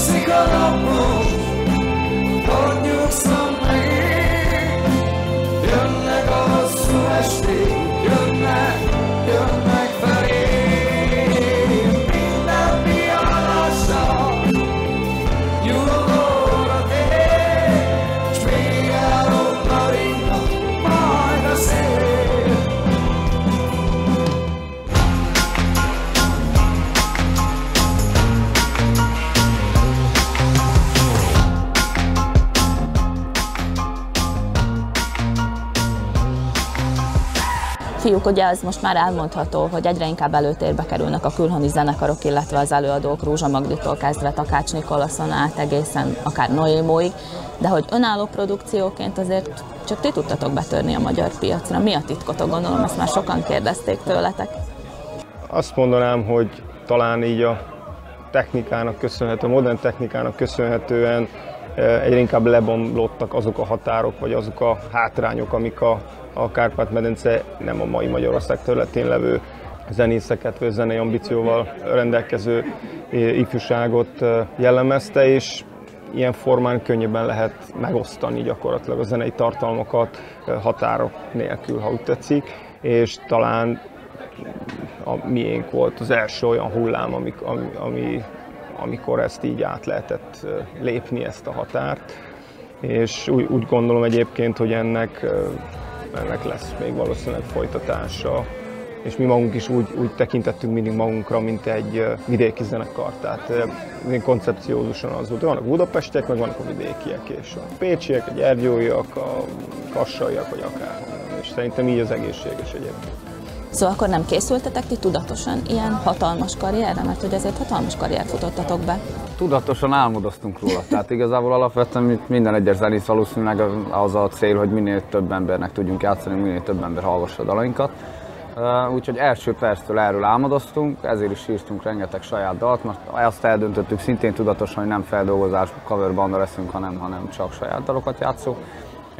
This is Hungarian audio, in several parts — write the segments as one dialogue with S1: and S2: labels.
S1: Sigur,
S2: Fiúk, ugye az most már elmondható, hogy egyre inkább előtérbe kerülnek a külhoni zenekarok, illetve az előadók Rózsa Magditól kezdve Takács Nikolason át egészen akár Noémóig, de hogy önálló produkcióként azért csak ti tudtatok betörni a magyar piacra. Mi a titkotok? Gondolom, ezt már sokan kérdezték tőletek.
S3: Azt mondanám, hogy talán így a technikának köszönhetően, a modern technikának köszönhetően eh, egyre inkább lebomlottak azok a határok, vagy azok a hátrányok, amik a, a Kárpát-medence nem a mai Magyarország területén levő zenészeket, vagy zenei ambícióval rendelkező eh, ifjúságot eh, jellemezte, és ilyen formán könnyebben lehet megosztani gyakorlatilag a zenei tartalmakat eh, határok nélkül, ha úgy tetszik, és talán a miénk volt az első olyan hullám, ami, ami, amikor ezt így át lehetett lépni, ezt a határt. És úgy, úgy gondolom egyébként, hogy ennek, ennek lesz még valószínűleg folytatása. És mi magunk is úgy, úgy tekintettünk mindig magunkra, mint egy vidéki zenekar. Tehát én koncepciózusan az volt, vannak budapestiek, meg vannak a vidékiek, és a pécsiek, a gyergyóiak, a kassaiak, vagy akárhonnan. És szerintem így az egészséges egyébként.
S2: Szóval akkor nem készültetek ti tudatosan ilyen hatalmas karrierre, mert hogy azért hatalmas karriert futottatok be.
S4: Tudatosan álmodoztunk róla. Tehát igazából alapvetően minden egyes zenész valószínűleg az a cél, hogy minél több embernek tudjunk játszani, minél több ember hallgassa dalainkat. Úgyhogy első perctől erről álmodoztunk, ezért is írtunk rengeteg saját dalt, mert azt eldöntöttük szintén tudatosan, hogy nem feldolgozás, cover banda leszünk, hanem, hanem csak saját dalokat játszunk.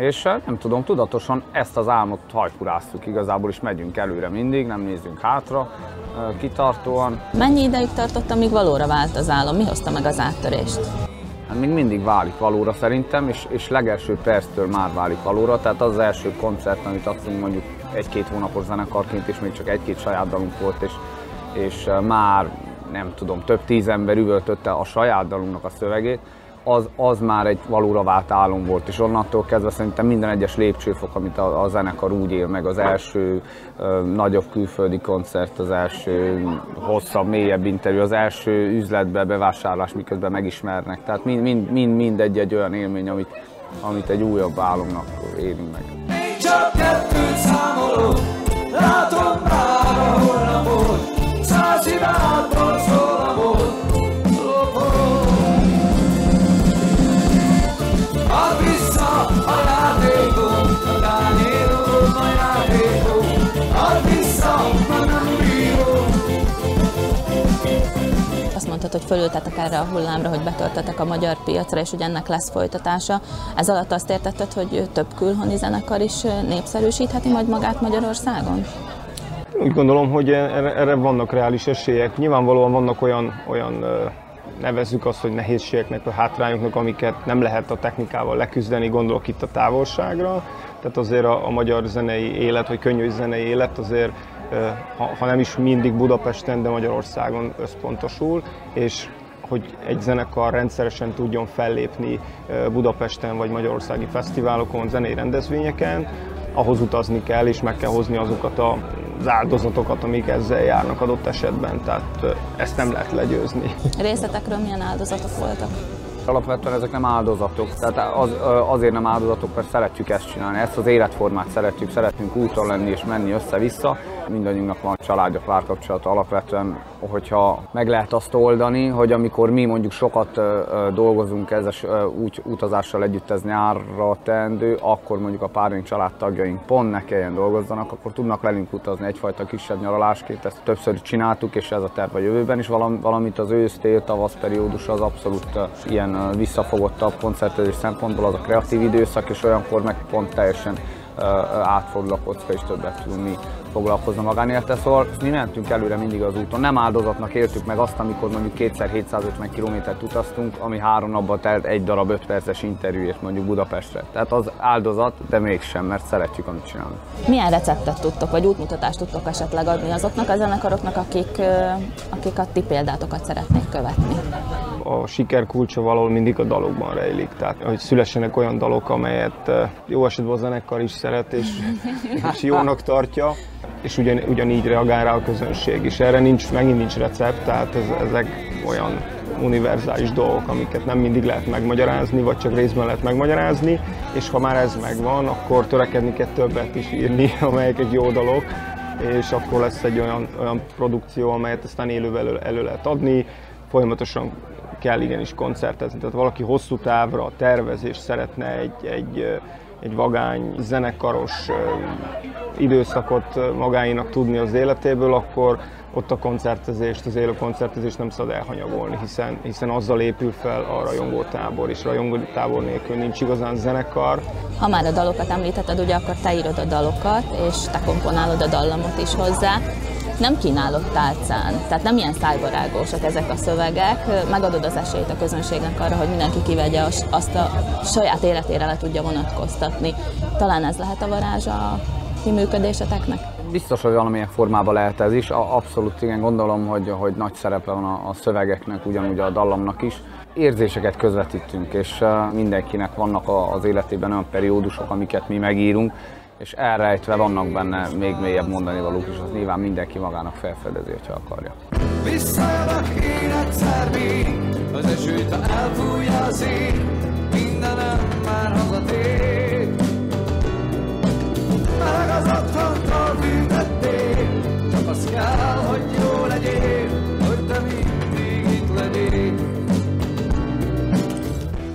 S4: És uh, nem tudom, tudatosan ezt az álmot hajkuráztuk igazából, és megyünk előre mindig, nem nézzünk hátra, uh, kitartóan.
S2: Mennyi ideig tartott, amíg valóra vált az álom? Mi hozta meg az áttörést?
S4: Hát még mindig válik valóra szerintem, és, és legelső perctől már válik valóra. Tehát az, az első koncert, amit adtunk mondjuk egy-két hónapos zenekarként, és még csak egy-két saját dalunk volt, és, és eh, már nem tudom, több tíz ember üvöltötte a saját dalunknak a szövegét, az, az már egy valóra vált álom volt, és onnantól kezdve szerintem minden egyes lépcsőfok, amit a, a zenekar úgy él meg, az első ö, nagyobb külföldi koncert, az első hosszabb, mélyebb interjú, az első üzletbe bevásárlás, miközben megismernek. Tehát mind, mind, mind, mind egy-egy olyan élmény, amit, amit egy újabb álomnak élünk meg.
S1: Még csak
S2: Mondtad, hogy fölültetek erre a hullámra, hogy betöltetek a magyar piacra, és hogy ennek lesz folytatása. Ez alatt azt értetted, hogy több külhoni zenekar is népszerűsítheti majd magát Magyarországon?
S3: Úgy gondolom, hogy erre, erre vannak reális esélyek. Nyilvánvalóan vannak olyan, olyan nevezzük azt, hogy nehézségeknek, vagy hátrányoknak, amiket nem lehet a technikával leküzdeni, gondolok itt a távolságra. Tehát azért a, a magyar zenei élet, vagy könnyű zenei élet azért, ha, ha nem is mindig Budapesten, de Magyarországon összpontosul, és hogy egy zenekar rendszeresen tudjon fellépni Budapesten vagy magyarországi fesztiválokon, zenei rendezvényeken, ahhoz utazni kell, és meg kell hozni azokat az áldozatokat, amik ezzel járnak adott esetben, tehát ezt nem lehet legyőzni.
S2: Részletekről milyen áldozatok voltak?
S4: Alapvetően ezek nem áldozatok, tehát az, azért nem áldozatok, mert szeretjük ezt csinálni, ezt az életformát szeretjük, szeretünk úton lenni és menni össze-vissza. Mindannyiunknak van családja, párkapcsolata alapvetően, hogyha meg lehet azt oldani, hogy amikor mi mondjuk sokat dolgozunk ezzel úgy utazással együtt ez nyárra teendő, akkor mondjuk a párjaink, családtagjaink pont ne kelljen dolgozzanak, akkor tudnak velünk utazni egyfajta kisebb nyaralásként, ezt többször csináltuk, és ez a terv a jövőben is, valam- valamint az ősz, tél, tavasz periódus az abszolút ilyen visszafogottabb koncertezés szempontból, az a kreatív időszak, és olyankor meg pont teljesen átfordul a kocka, és többet tudunk mi foglalkozna magánélete, szóval mi mentünk előre mindig az úton. Nem áldozatnak éltük meg azt, amikor mondjuk kétszer 750 kilométert utaztunk, ami három napban telt egy darab 5 perces interjúért mondjuk Budapestre. Tehát az áldozat, de mégsem, mert szeretjük, amit csinálunk.
S2: Milyen receptet tudtok, vagy útmutatást tudtok esetleg adni azoknak a zenekaroknak, akik, akik a ti példátokat szeretnék követni?
S3: A siker kulcsa valahol mindig a dalokban rejlik. Tehát, hogy szülessenek olyan dalok, amelyet jó esetben a zenekar is szeret, és, és jónak tartja, és ugyan, ugyanígy reagál rá a közönség is. Erre nincs, megint nincs recept, tehát ez, ezek olyan univerzális dolgok, amiket nem mindig lehet megmagyarázni, vagy csak részben lehet megmagyarázni, és ha már ez megvan, akkor törekedni kell többet is írni, amelyek egy jó dolog, és akkor lesz egy olyan, olyan produkció, amelyet aztán élővel elő, elő lehet adni, folyamatosan kell igenis koncertezni. Tehát valaki hosszú távra tervezés szeretne egy, egy, egy vagány, zenekaros időszakot magáinak tudni az életéből, akkor ott a koncertezést, az élő koncertezést nem szabad elhanyagolni, hiszen, hiszen azzal épül fel a rajongótábor, és rajongótábor nélkül nincs igazán zenekar.
S2: Ha már a dalokat említetted, ugye akkor te írod a dalokat, és te komponálod a dallamot is hozzá nem kínálod tálcán, tehát nem ilyen szájbarágósak ezek a szövegek, megadod az esélyt a közönségnek arra, hogy mindenki kivegye azt a saját életére le tudja vonatkoztatni. Talán ez lehet a varázs a ti működéseteknek?
S4: Biztos, hogy valamilyen formában lehet ez is. Abszolút igen, gondolom, hogy, hogy nagy szerepe van a, a szövegeknek, ugyanúgy a dallamnak is. Érzéseket közvetítünk, és mindenkinek vannak az életében olyan periódusok, amiket mi megírunk, és elrejtve vannak benne még mélyebb mondani valók, és az nyilván mindenki magának felfedezi, ha akarja. Visszajövök én egyszer még, az esőt, ha elfújja az ég, mindenem már hazatér. Meleg az otthontól büntették, csak az kell, hogy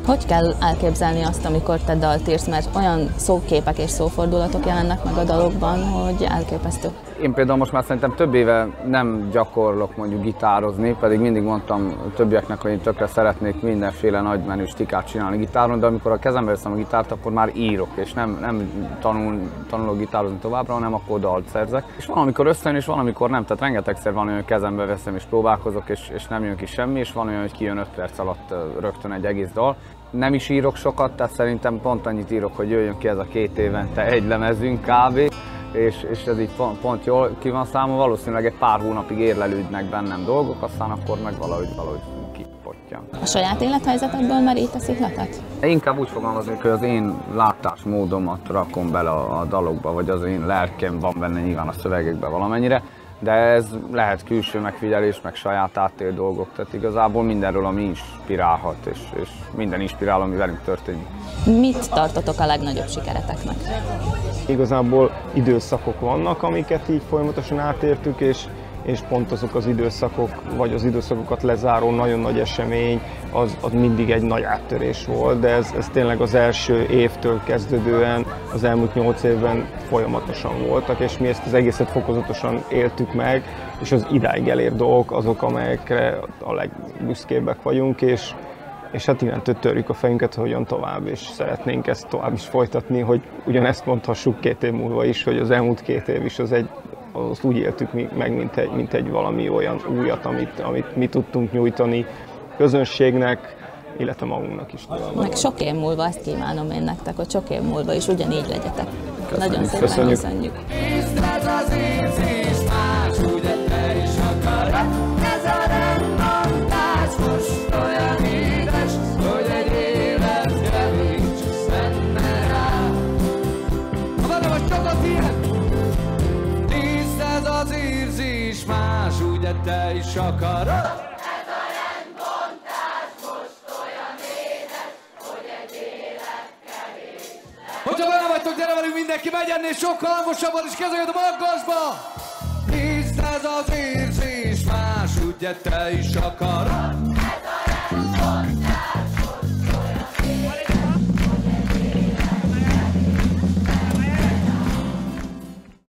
S4: Hogy
S2: kell elképzelni azt, amikor te dalt írsz, mert olyan szóképek és szófordulatok jelennek meg a dalokban, hogy elképesztő.
S4: Én például most már szerintem több éve nem gyakorlok mondjuk gitározni, pedig mindig mondtam többieknek, hogy én tökre szeretnék mindenféle nagy menő stikát csinálni gitáron, de amikor a kezembe veszem a gitárt, akkor már írok, és nem, nem tanul, tanulok gitározni továbbra, hanem akkor dalt szerzek. És van, amikor összejön, és van, amikor nem. Tehát rengetegszer van olyan, hogy kezembe veszem és próbálkozok, és, és nem jön ki semmi, és van olyan, hogy kijön 5 perc alatt rögtön egy egész dal nem is írok sokat, tehát szerintem pont annyit írok, hogy jöjjön ki ez a két évente egy lemezünk kb. És, és ez így pont, pont jól ki van számolva, valószínűleg egy pár hónapig érlelődnek bennem dolgok, aztán akkor meg valahogy, valahogy kipottyan.
S2: A saját élethelyzetedből merítesz ihletet?
S4: Inkább úgy fogalmazok, hogy az én látásmódomat rakom bele a, a dalokba, vagy az én lelkem van benne nyilván a szövegekben valamennyire, de ez lehet külső megfigyelés, meg saját áttél dolgok, tehát igazából mindenről, ami inspirálhat, és, és minden inspirál, ami velünk történik.
S2: Mit tartotok a legnagyobb sikereteknek?
S3: Igazából időszakok vannak, amiket így folyamatosan átértük, és és pont azok az időszakok, vagy az időszakokat lezáró nagyon nagy esemény, az, az mindig egy nagy áttörés volt, de ez, ez tényleg az első évtől kezdődően az elmúlt nyolc évben folyamatosan voltak, és mi ezt az egészet fokozatosan éltük meg, és az idáig elér dolgok azok, amelyekre a legbüszkébbek vagyunk, és, és hát innentől törjük a fejünket, hogy hogyan tovább, és szeretnénk ezt tovább is folytatni, hogy ugyanezt mondhassuk két év múlva is, hogy az elmúlt két év is az egy azt úgy éltük meg, mint egy, mint egy valami olyan újat, amit, amit mi tudtunk nyújtani közönségnek, illetve magunknak is.
S2: Meg sok év múlva ezt kívánom én nektek, hogy sok év múlva is ugyanígy legyetek.
S3: Köszönjük.
S2: Nagyon szépen
S3: köszönjük.
S2: köszönjük.
S1: Is akarod? Hogyha benne vagytok, gyere velünk mindenki, megyen és sokkal hangosabban is kezdődjön a magasba! Nézd ez az érzés, más ugye te is akarod?